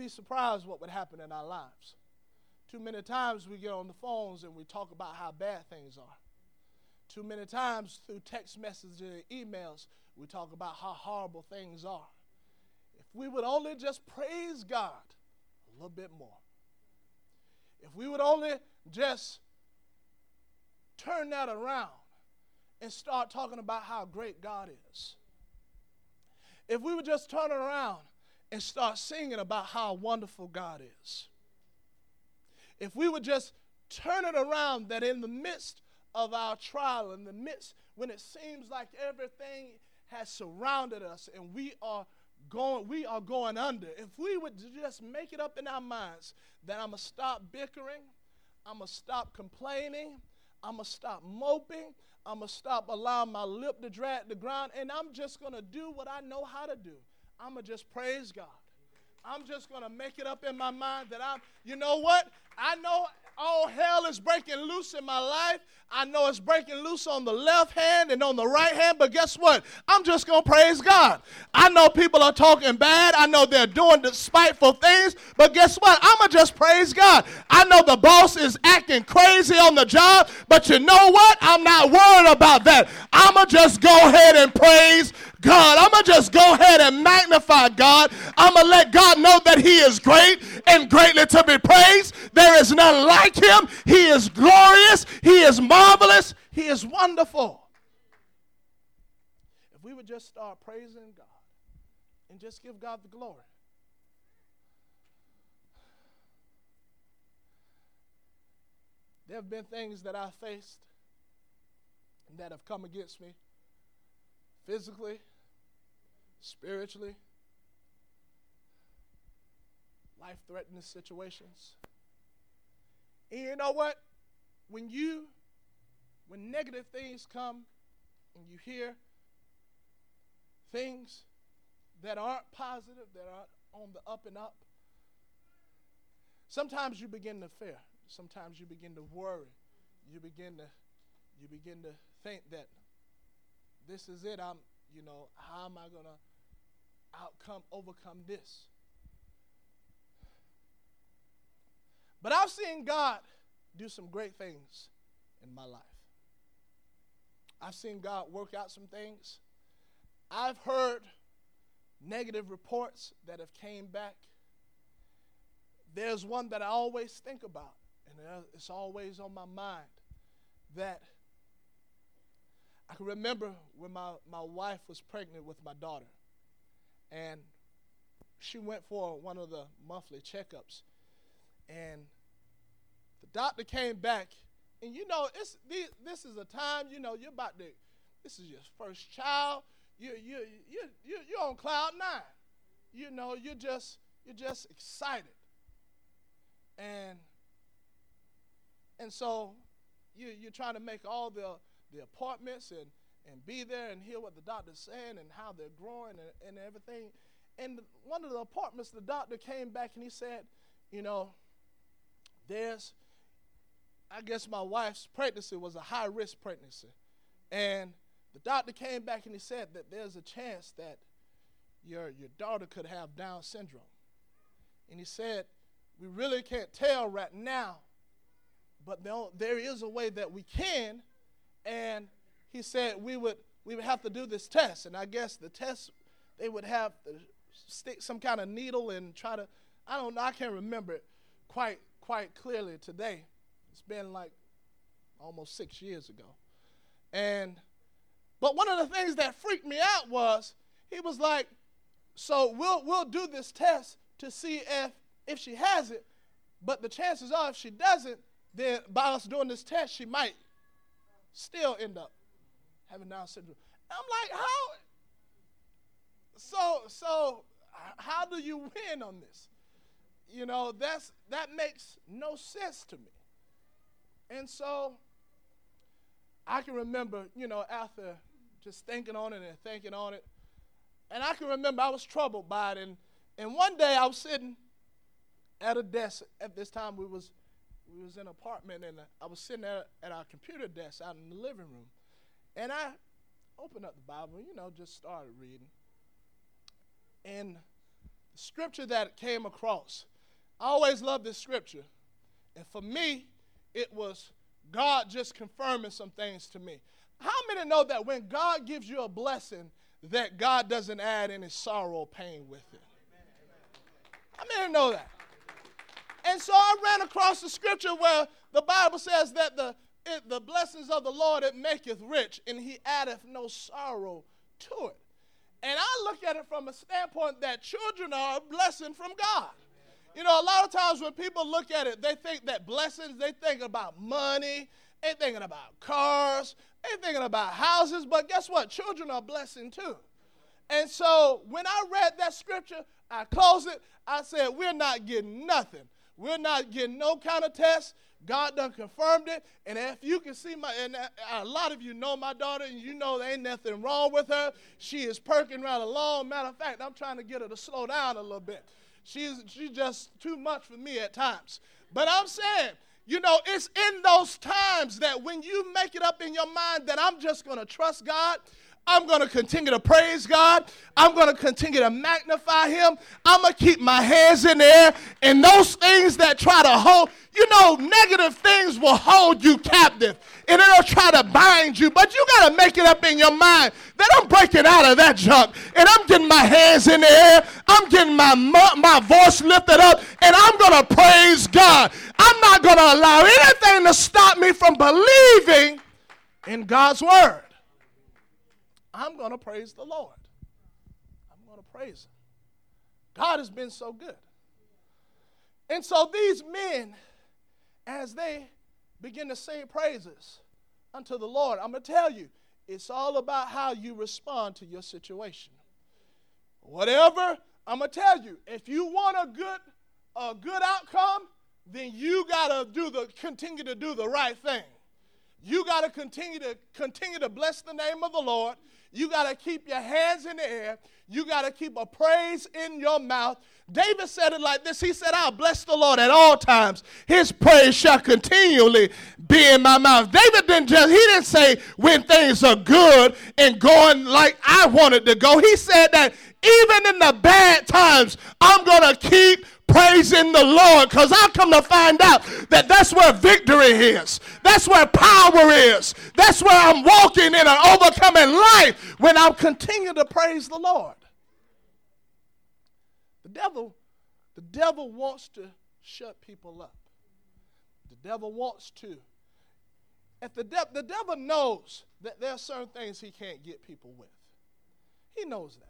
be surprised what would happen in our lives. Too many times we get on the phones and we talk about how bad things are. Too many times through text messages and emails, we talk about how horrible things are. If we would only just praise God a little bit more, if we would only just turn that around and start talking about how great God is, if we would just turn around and start singing about how wonderful God is, if we would just turn it around that in the midst of our trial, in the midst when it seems like everything has surrounded us and we are going we are going under if we would just make it up in our minds that i'm to stop bickering i'm to stop complaining i'm to stop moping i'm to stop allowing my lip to drag the ground and i'm just to do what i know how to do i'm going to just praise god i'm just going to make it up in my mind that i'm you know what i know all hell is breaking loose in my life. I know it's breaking loose on the left hand and on the right hand, but guess what? I'm just going to praise God. I know people are talking bad. I know they're doing spiteful things, but guess what? I'm going to just praise God. I know the boss is acting crazy on the job, but you know what? I'm not worried about that. I'm going to just go ahead and praise God. I'm going to just go ahead and magnify God. I'm going to let God know that He is great and greatly to be praised. There is none like Him. He is glorious. He is marvelous. He is wonderful. If we would just start praising God and just give God the glory. There have been things that I faced that have come against me physically, spiritually, life threatening situations. And you know what? When you, when negative things come and you hear things that aren't positive, that aren't on the up and up, sometimes you begin to fear. Sometimes you begin to worry. You begin to, you begin to think that this is it. I'm, you know, how am I going to outcome, overcome this? But I've seen God do some great things in my life. I've seen God work out some things. I've heard negative reports that have came back. There's one that I always think about, and uh, it's always on my mind that I can remember when my, my wife was pregnant with my daughter, and she went for one of the monthly checkups, and the doctor came back, and you know, it's this is a time, you know, you're about to, this is your first child, you you you you you're on cloud nine, you know, you're just you're just excited, and and so you you're trying to make all the the appointments and, and be there and hear what the doctor's saying and how they're growing and, and everything. And one of the apartments, the doctor came back and he said, you know, there's, I guess my wife's pregnancy was a high risk pregnancy. And the doctor came back and he said that there's a chance that your, your daughter could have Down syndrome. And he said, we really can't tell right now, but there is a way that we can and he said we would we would have to do this test, and I guess the test they would have to stick some kind of needle and try to I don't know I can't remember it quite quite clearly today. It's been like almost six years ago, and but one of the things that freaked me out was he was like, so we'll we'll do this test to see if if she has it, but the chances are if she doesn't, then by us doing this test she might still end up having Down syndrome. I'm like, how? So, so how do you win on this? You know, that's that makes no sense to me. And so I can remember, you know, after just thinking on it and thinking on it, and I can remember I was troubled by it. And, and one day I was sitting at a desk. At this time, we was we was in an apartment and I was sitting there at our computer desk out in the living room. And I opened up the Bible, you know, just started reading. And the scripture that came across. I always love this scripture. And for me, it was God just confirming some things to me. How many know that when God gives you a blessing, that God doesn't add any sorrow or pain with it? How many know that? And so I ran across the scripture where the Bible says that the, it, the blessings of the Lord it maketh rich, and he addeth no sorrow to it. And I look at it from a standpoint that children are a blessing from God. You know, a lot of times when people look at it, they think that blessings, they think about money, they thinking about cars, they thinking about houses, but guess what? Children are blessing too. And so when I read that scripture, I closed it. I said, We're not getting nothing. We're not getting no kind of test. God done confirmed it. And if you can see my, and a lot of you know my daughter, and you know there ain't nothing wrong with her. She is perking right along. Matter of fact, I'm trying to get her to slow down a little bit. She's, she's just too much for me at times. But I'm saying, you know, it's in those times that when you make it up in your mind that I'm just to trust God, I'm going to continue to praise God. I'm going to continue to magnify Him. I'm going to keep my hands in the air. And those things that try to hold, you know, negative things will hold you captive and it'll try to bind you. But you got to make it up in your mind that I'm breaking out of that junk and I'm getting my hands in the air. I'm getting my, my voice lifted up and I'm going to praise God. I'm not going to allow anything to stop me from believing in God's word. I'm going to praise the Lord. I'm going to praise Him. God has been so good. And so these men, as they begin to sing praises unto the Lord, I'm going to tell you, it's all about how you respond to your situation. Whatever, I'm going to tell you, if you want a good, a good outcome, then you got to do the continue to do the right thing. You got to continue to continue to bless the name of the Lord. You got to keep your hands in the air. You got to keep a praise in your mouth. David said it like this He said, I'll bless the Lord at all times. His praise shall continually be in my mouth. David didn't just, he didn't say when things are good and going like I wanted to go. He said that even in the bad times, I'm going to keep praising the Lord because I come to find out that that's where victory is. That's where power is. That's where I'm walking in an overcoming life when I continue to praise the Lord. The devil, the devil wants to shut people up. The devil wants to. If the, de- the devil knows that there are certain things he can't get people with. He knows that.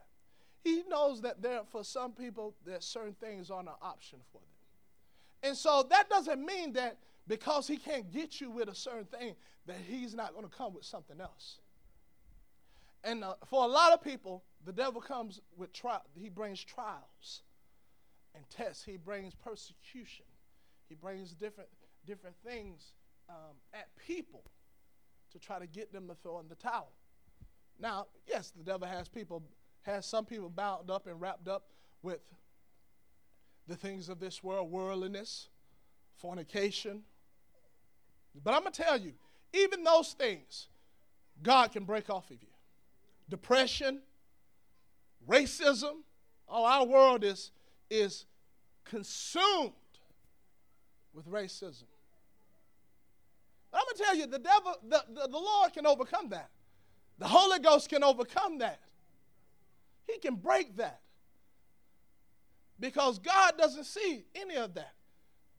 He knows that there, for some people, that certain things aren't an option for them. And so that doesn't mean that because he can't get you with a certain thing, that he's not going to come with something else. And uh, for a lot of people, the devil comes with trial. He brings trials and tests. He brings persecution. He brings different different things um, at people to try to get them to throw in the towel. Now, yes, the devil has people has some people bound up and wrapped up with the things of this world, worldliness, fornication. But I'm going to tell you, even those things, God can break off of you. Depression, racism, oh, our world is, is consumed with racism. I'm going to tell you, the devil, the, the, the Lord can overcome that. The Holy Ghost can overcome that. He can break that. Because God doesn't see any of that.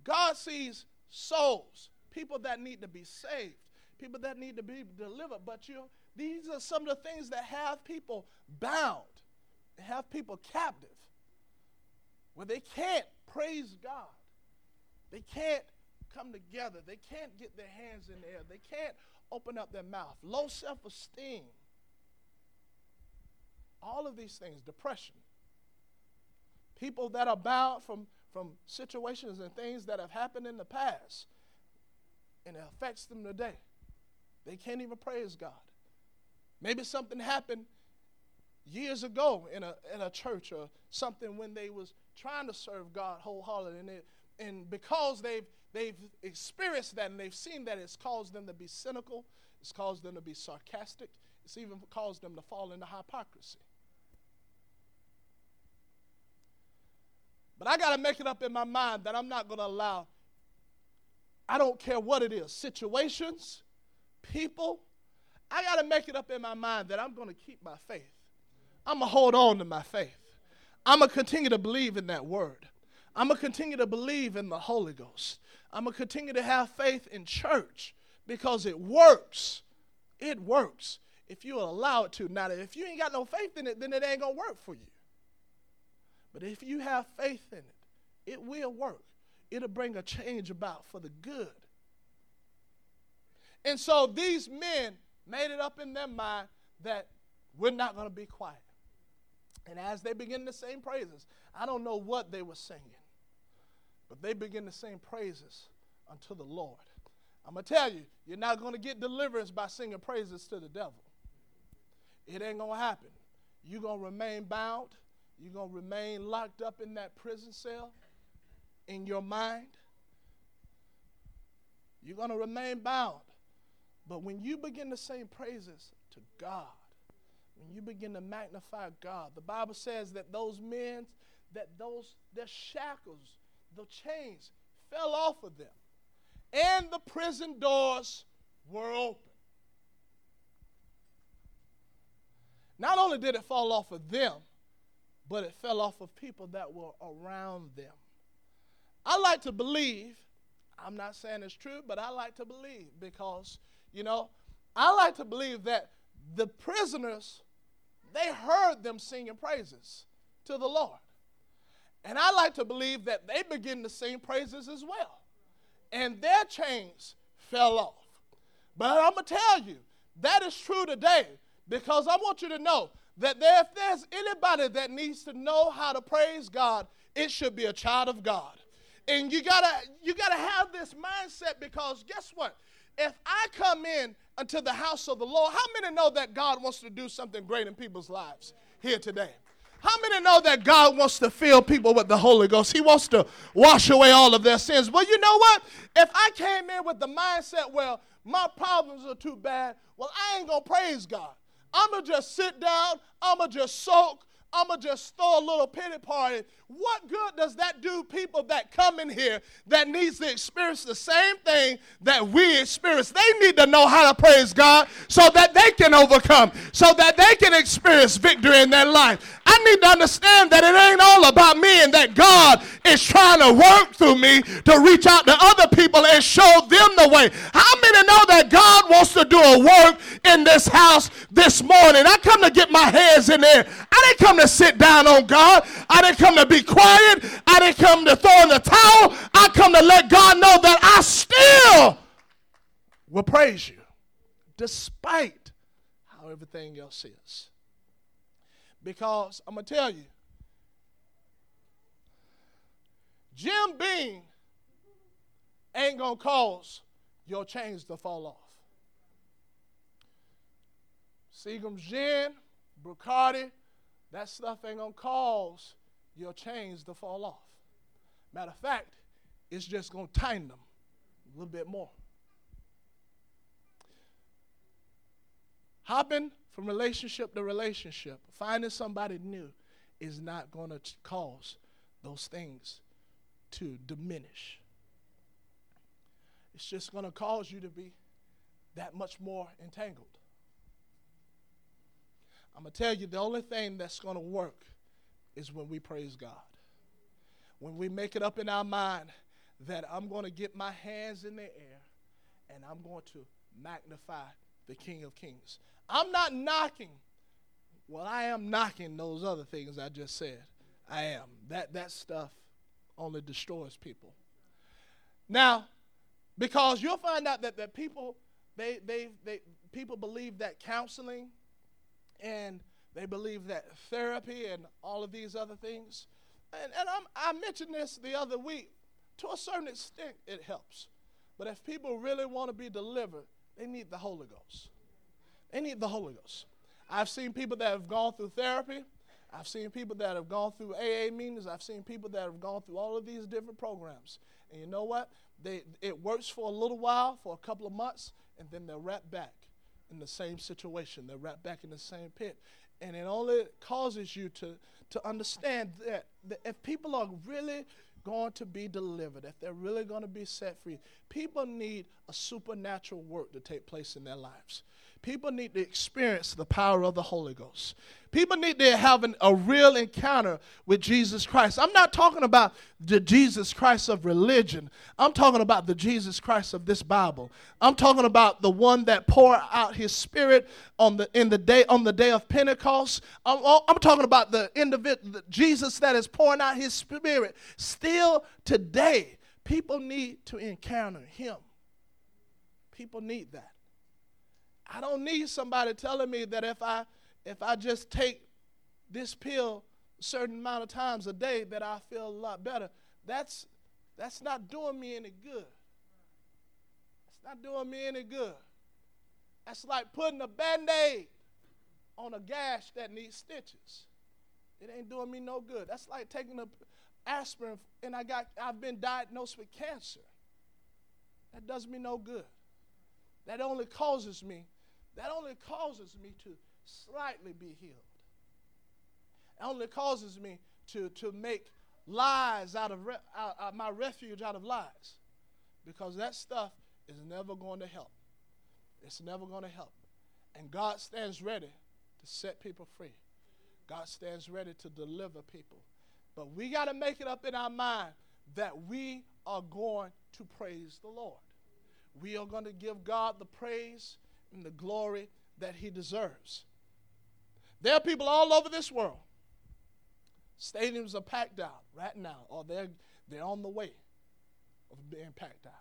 God sees souls, people that need to be saved, people that need to be delivered. But you these are some of the things that have people bound, have people captive, where they can't praise God. They can't come together. They can't get their hands in the air. They can't open up their mouth. Low self esteem all of these things, depression. People that are bound from, from situations and things that have happened in the past, and it affects them today. They can't even praise God. Maybe something happened years ago in a, in a church or something when they was trying to serve God wholeheartedly. And, it, and because they've, they've experienced that and they've seen that, it's caused them to be cynical, it's caused them to be sarcastic, it's even caused them to fall into hypocrisy. But I got to make it up in my mind that I'm not going to allow, I don't care what it is, situations, people, I got to make it up in my mind that I'm going to keep my faith. I'm going to hold on to my faith. I'm going to continue to believe in that word. I'm going to continue to believe in the Holy Ghost. I'm going to continue to have faith in church because it works. It works if you allow it to. Now, if you ain't got no faith in it, then it ain't going to work for you. But if you have faith in it, it will work. It'll bring a change about for the good. And so these men made it up in their mind that we're not going to be quiet. And as they begin to sing praises, I don't know what they were singing, but they begin to sing praises unto the Lord. I'm going to tell you, you're not going to get deliverance by singing praises to the devil. It ain't going to happen. You're going to remain bound. You're going to remain locked up in that prison cell in your mind. You're going to remain bound. But when you begin to sing praises to God, when you begin to magnify God, the Bible says that those men, that those their shackles, the chains fell off of them, and the prison doors were open. Not only did it fall off of them, but it fell off of people that were around them. I like to believe, I'm not saying it's true, but I like to believe because, you know, I like to believe that the prisoners they heard them singing praises to the Lord. And I like to believe that they begin to sing praises as well. And their chains fell off. But I'm going to tell you, that is true today because I want you to know that if there's anybody that needs to know how to praise God, it should be a child of God. And you gotta you gotta have this mindset because guess what? If I come in unto the house of the Lord. How many know that God wants to do something great in people's lives here today? How many know that God wants to fill people with the Holy Ghost? He wants to wash away all of their sins. Well, you know what? If I came in with the mindset, well, my problems are too bad, well, I ain't to praise God. I'm going to just sit down, I'm going to just soak, I'm going to just throw a little pity party. What good does that do people that come in here that needs to experience the same thing that we experience? They need to know how to praise God so that they can overcome, so that they can experience victory in their life. I need to understand that it ain't all about me and that God is trying to work through me to reach out to other people and show them the way. How many know that God wants to do a work in this house this morning? I come to get my hands in there. I didn't come to sit down on God. I didn't come to be quiet. I didn't come to throw in the towel. I come to let God know that I still will praise you despite how everything else is. Because I'm going to tell you, Jim Beam ain't going to cause your chains to fall off. Seagram's gin, Bacardi, that stuff ain't going to cause your chains to fall off. Matter of fact, it's just going to tighten them a little bit more. Hopping from relationship to relationship, finding somebody new is not going to cause those things to diminish. It's just going to cause you to be that much more entangled. I'm going to tell you the only thing that's going to work is when we praise God. When we make it up in our mind that I'm going to get my hands in the air and I'm going to magnify the King of Kings. I'm not knocking. Well, I am knocking those other things I just said. I am. That that stuff only destroys people. Now, because you'll find out that, that people they, they, they people believe that counseling and they believe that therapy and all of these other things, and, and i mentioned this the other week, to a certain extent it helps. But if people really want to be delivered, they need the Holy Ghost. They need the Holy Ghost. I've seen people that have gone through therapy. I've seen people that have gone through AA meetings. I've seen people that have gone through all of these different programs. And you know what? They, it works for a little while, for a couple of months, and then they're right back in the same situation. They're right back in the same pit and it only causes you to, to understand that, that if people are really going to be delivered, if they're really going to be set free, people need a supernatural work to take place in their lives. People need to experience the power of the Holy Ghost. People need to have an, a real encounter with Jesus Christ. I'm not talking about the Jesus Christ of religion. I'm talking about the Jesus Christ of this Bible. I'm talking about the one that poured out his spirit on the in the day on the day of Pentecost. I'm, I'm talking about the individual Jesus that is pouring out his spirit still today. People need to encounter him. People need that. I don't need somebody telling me that if I if I just take this pill a certain amount of times a day that I feel a lot better. That's that's not doing me any good. It's not doing me any good. That's like putting a band-aid on a gash that needs stitches. It ain't doing me no good. That's like taking a aspirin and I got I've been diagnosed with cancer. That does me no good. That only causes me that only causes me to slightly be healed. It only causes me to, to make lies out of, re, out, out my refuge out of lies. Because that stuff is never going to help. It's never going to help. And God stands ready to set people free. God stands ready to deliver people. But we got to make it up in our mind that we are going to praise the Lord. We are going to give God the praise and the glory that he deserves. There are people all over this world. Stadiums are packed out right now, or they're, they're on the way of being packed out.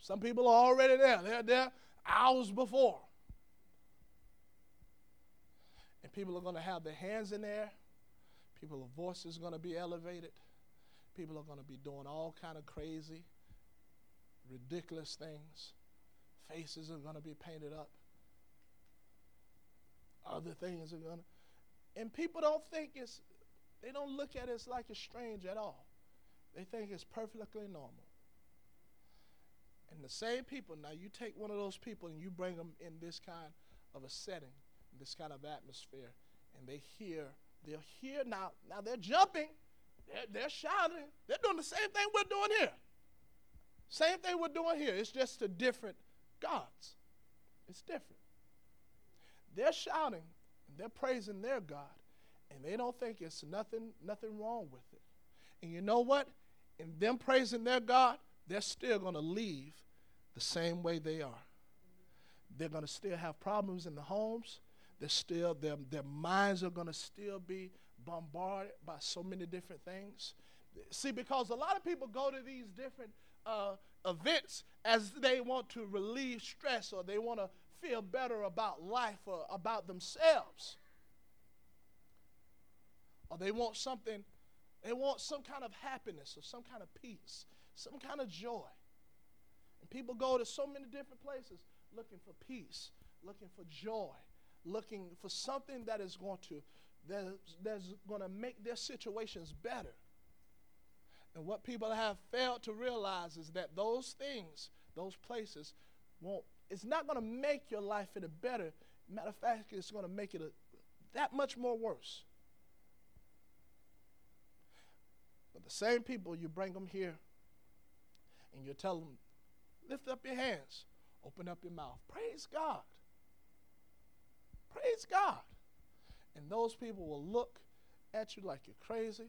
Some people are already there. They're there hours before. And people are going to have their hands in there. People's voices are going to be elevated. People are going to be doing all kind of crazy, ridiculous things. Faces are going to be painted up. Other things are going to. And people don't think it's, they don't look at it as like it's strange at all. They think it's perfectly normal. And the same people, now you take one of those people and you bring them in this kind of a setting, this kind of atmosphere, and they hear, they'll hear now, now they're jumping, they're, they're shouting, they're doing the same thing we're doing here. Same thing we're doing here. It's just a different gods. It's different. They're shouting they're praising their God, and they don't think it's nothing, nothing wrong with it. And you know what? In them praising their God, they're still going to leave the same way they are. They're going to still have problems in the homes. They're still their, their minds are going to still be bombarded by so many different things. See, because a lot of people go to these different uh, events as they want to relieve stress or they want to feel better about life or about themselves. Or they want something, they want some kind of happiness or some kind of peace, some kind of joy. And people go to so many different places looking for peace, looking for joy, looking for something that is going to that's, that's going to make their situations better. And what people have failed to realize is that those things, those places, won't, it's not going to make your life any better. Matter of fact, it's going to make it a, that much more worse. But the same people, you bring them here and you tell them, lift up your hands, open up your mouth, praise God. Praise God. And those people will look at you like you're crazy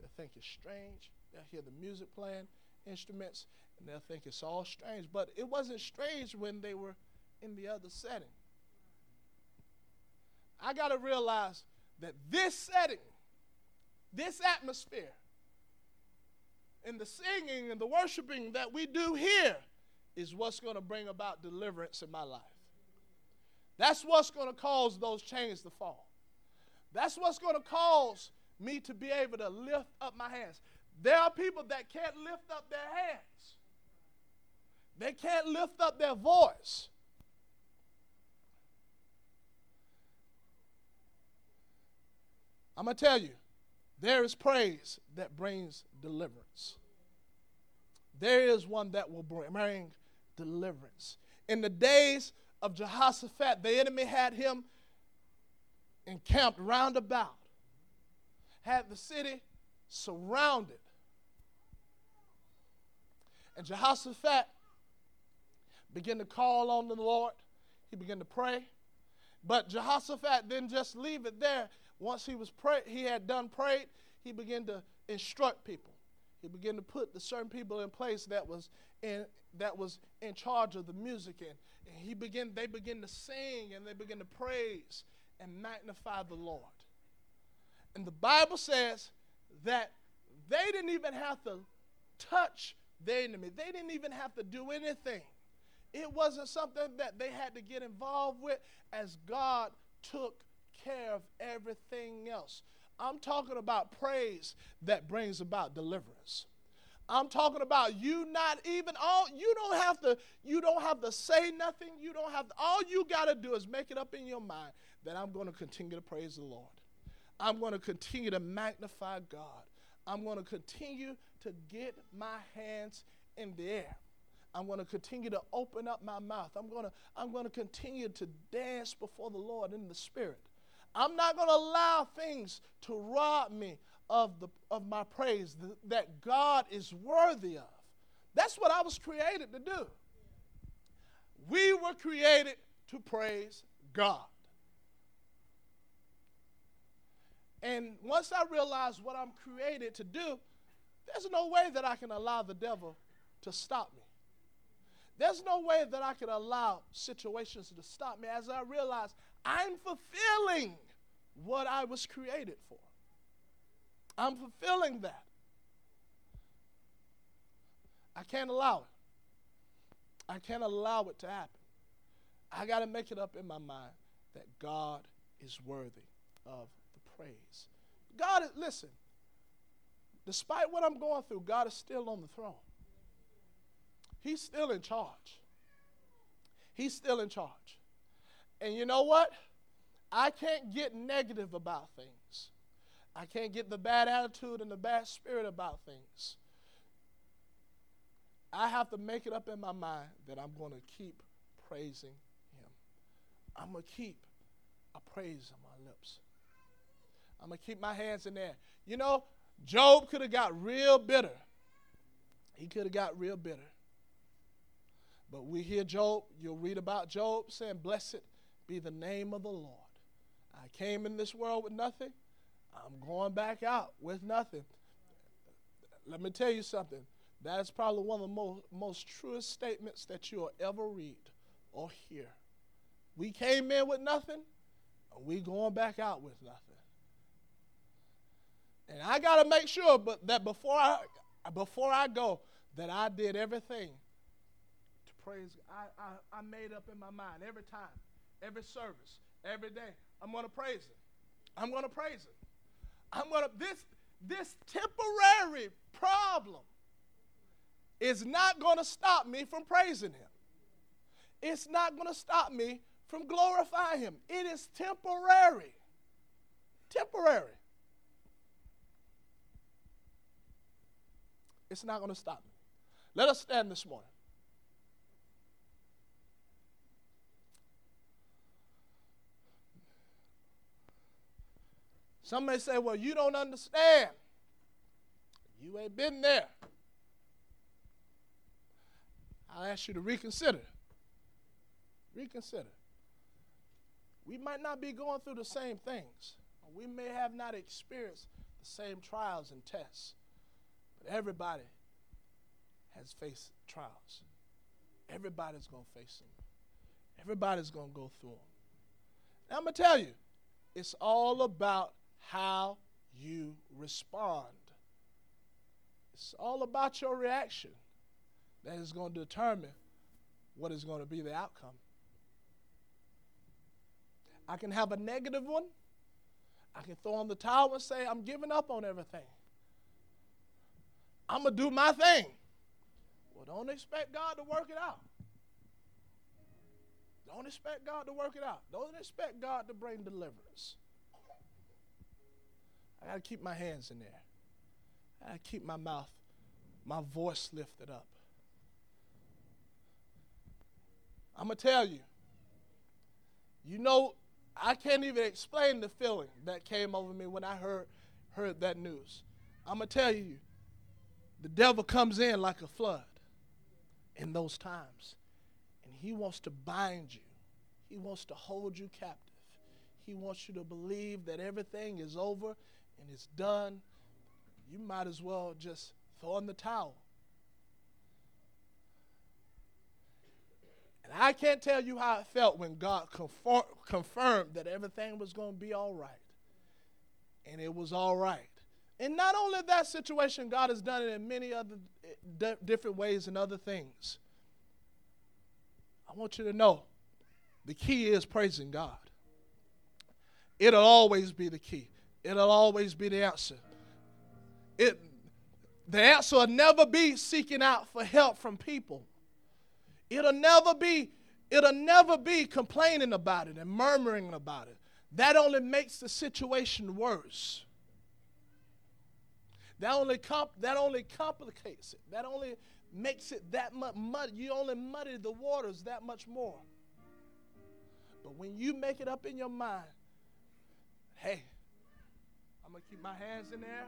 They'll think it's strange. They'll hear the music playing, instruments, and they'll think it's all strange. But it wasn't strange when they were in the other setting. I got to realize that this setting, this atmosphere, and the singing and the worshiping that we do here is what's going to bring about deliverance in my life. That's what's going to cause those chains to fall. That's what's going to cause me to be able to lift up my hands. There are people that can't lift up their hands, they can't lift up their voice. I'm going to tell you, there is praise that brings deliverance. There is one that will bring deliverance. In the days of Jehoshaphat, the enemy had him encamped round about had the city surrounded. And Jehoshaphat began to call on the Lord. He began to pray. But Jehoshaphat didn't just leave it there. Once he was pray, he had done prayed, he began to instruct people. He began to put the certain people in place that was in that was in charge of the music and, and he began they began to sing and they began to praise and magnify the Lord. And the Bible says that they didn't even have to touch their enemy. They didn't even have to do anything. It wasn't something that they had to get involved with as God took care of everything else. I'm talking about praise that brings about deliverance. I'm talking about you not even all you don't have to you don't have to say nothing. You don't have to, all you got to do is make it up in your mind that I'm going to continue to praise the Lord. I'm going to continue to magnify God. I'm going to continue to get my hands in the air. I'm going to continue to open up my mouth. I'm going to, I'm going to continue to dance before the Lord in the Spirit. I'm not going to allow things to rob me of, the, of my praise that God is worthy of. That's what I was created to do. We were created to praise God. And once I realize what I'm created to do, there's no way that I can allow the devil to stop me. There's no way that I can allow situations to stop me as I realize I'm fulfilling what I was created for. I'm fulfilling that. I can't allow it. I can't allow it to happen. I got to make it up in my mind that God is worthy of praise. God is, listen, despite what I'm going through, God is still on the throne. He's still in charge. He's still in charge. And you know what? I can't get negative about things. I can't get the bad attitude and the bad spirit about things. I have to make it up in my mind that I'm going to keep praising Him. I'm going to keep a praise on my lips. I'm going to keep my hands in there. You know, Job could have got real bitter. He could have got real bitter. But we hear Job, you'll read about Job saying, Blessed be the name of the Lord. I came in this world with nothing. I'm going back out with nothing. Let me tell you something. That is probably one of the most, most truest statements that you'll ever read or hear. We came in with nothing, and we going back out with nothing. And I got to make sure but that before I, before I go, that I did everything to praise. I, I, I made up in my mind every time, every service, every day. I'm going to praise Him. I'm going to praise Him. I'm going to, this, this temporary problem is not going to stop me from praising Him. It's not going to stop me from glorifying Him. It is temporary. Temporary. It's not going to stop me. Let us stand this morning. Some may say, well, you don't understand. You ain't been there. I'll ask you to reconsider. Reconsider. We might not be going through the same things. We may have not experienced the same trials and tests. But everybody has faced trials. Everybody's going to face them. Everybody's going to go through them. Now, I'm going to tell you, it's all about how you respond. It's all about your reaction that is going to determine what is going to be the outcome. I can have a negative one. I can throw on the towel and say, I'm giving up on everything. I'm going to do my thing. Well, don't expect God to work it out. Don't expect God to work it out. Don't expect God to bring deliverance. I got to keep my hands in there. I got to keep my mouth, my voice lifted up. I'm going to tell you, you know, I can't even explain the feeling that came over me when I heard heard that news. I'm going to tell you, the devil comes in like a flood in those times. And he wants to bind you, he wants to hold you captive. He wants you to believe that everything is over and it's done. You might as well just throw in the towel. And I can't tell you how it felt when God confirmed that everything was going to be all right. And it was all right. And not only that situation, God has done it in many other eh, different ways and other things. I want you to know the key is praising God. It'll always be the key. It'll always be the answer. It, the answer will never be seeking out for help from people. It'll never be, it'll never be complaining about it and murmuring about it. That only makes the situation worse. That only comp- that only complicates it. That only makes it that much muddy. You only muddy the waters that much more. But when you make it up in your mind, hey, I'm gonna keep my hands in there.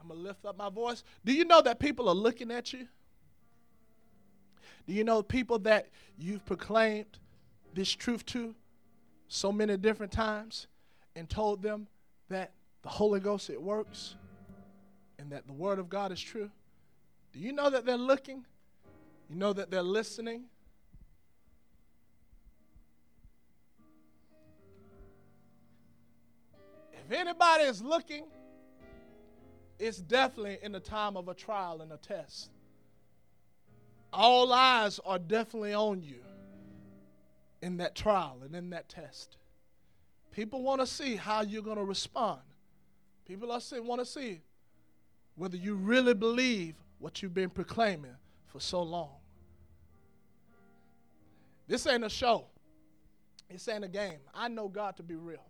I'm gonna lift up my voice. Do you know that people are looking at you? Do you know people that you've proclaimed this truth to so many different times and told them that the Holy Ghost it works and that the word of God is true? Do you know that they're looking? You know that they're listening? If anybody is looking, it's definitely in the time of a trial and a test. All eyes are definitely on you in that trial and in that test. People want to see how you're going to respond. People are saying, want to see whether you really believe what you've been proclaiming for so long. This ain't a show. This ain't a game. I know God to be real.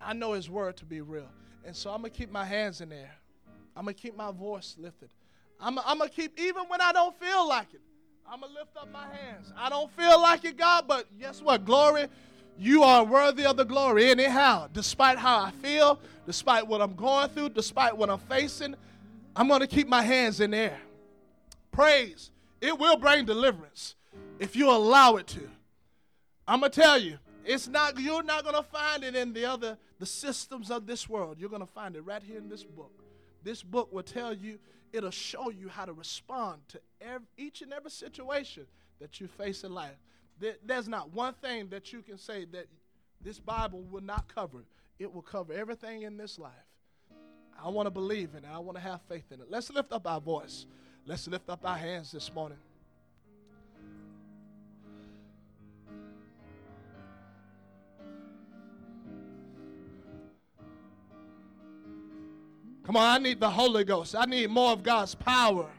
I know His word to be real. And so I'm going to keep my hands in there. I'm going to keep my voice lifted. I'm, I'm going to keep, even when I don't feel like it, I'm going to lift up my hands. I don't feel like it, God, but guess what? Glory, you are worthy of the glory anyhow. Despite how I feel, despite what I'm going through, despite what I'm facing, I'm going to keep my hands in there. Praise, it will bring deliverance if you allow it to. I'm going to tell you, it's not you're not going to find it in the other the systems of this world. You're going to find it right here in this book. This book will tell you, it'll show you how to respond to every, each and every situation that you face in life. There, there's not one thing that you can say that this Bible will not cover. It will cover everything in this life. I want to believe in it. I want to have faith in it. Let's lift up our voice. Let's lift up our hands this morning. Come on, I need the Holy Ghost. I need more of God's power.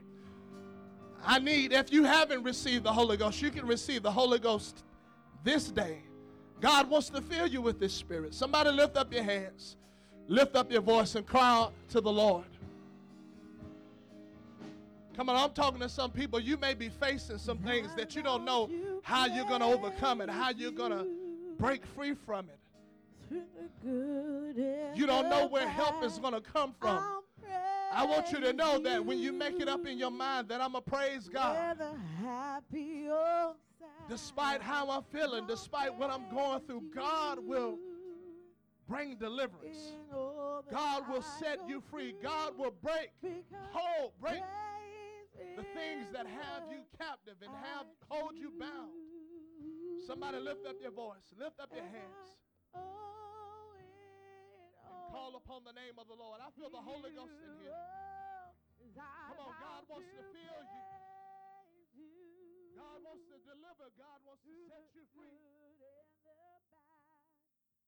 I need, if you haven't received the Holy Ghost, you can receive the Holy Ghost this day. God wants to fill you with this Spirit. Somebody lift up your hands, lift up your voice, and cry out to the Lord. Come on, I'm talking to some people. You may be facing some things that you don't know how you're going to overcome it, how you're going to break free from it. You don't know where help is going to come from. I want you to know that when you make it up in your mind that I'm a praise God. Despite how I'm feeling, despite what I'm going through, God will bring deliverance. God will set you free. God will break, hold, break the things that have you captive and have hold you bound. Somebody lift up your voice, lift up your hands. Call upon the name of the Lord. I feel the Holy Ghost in here. Come on, God wants to fill you. God wants to deliver. God wants to set you free.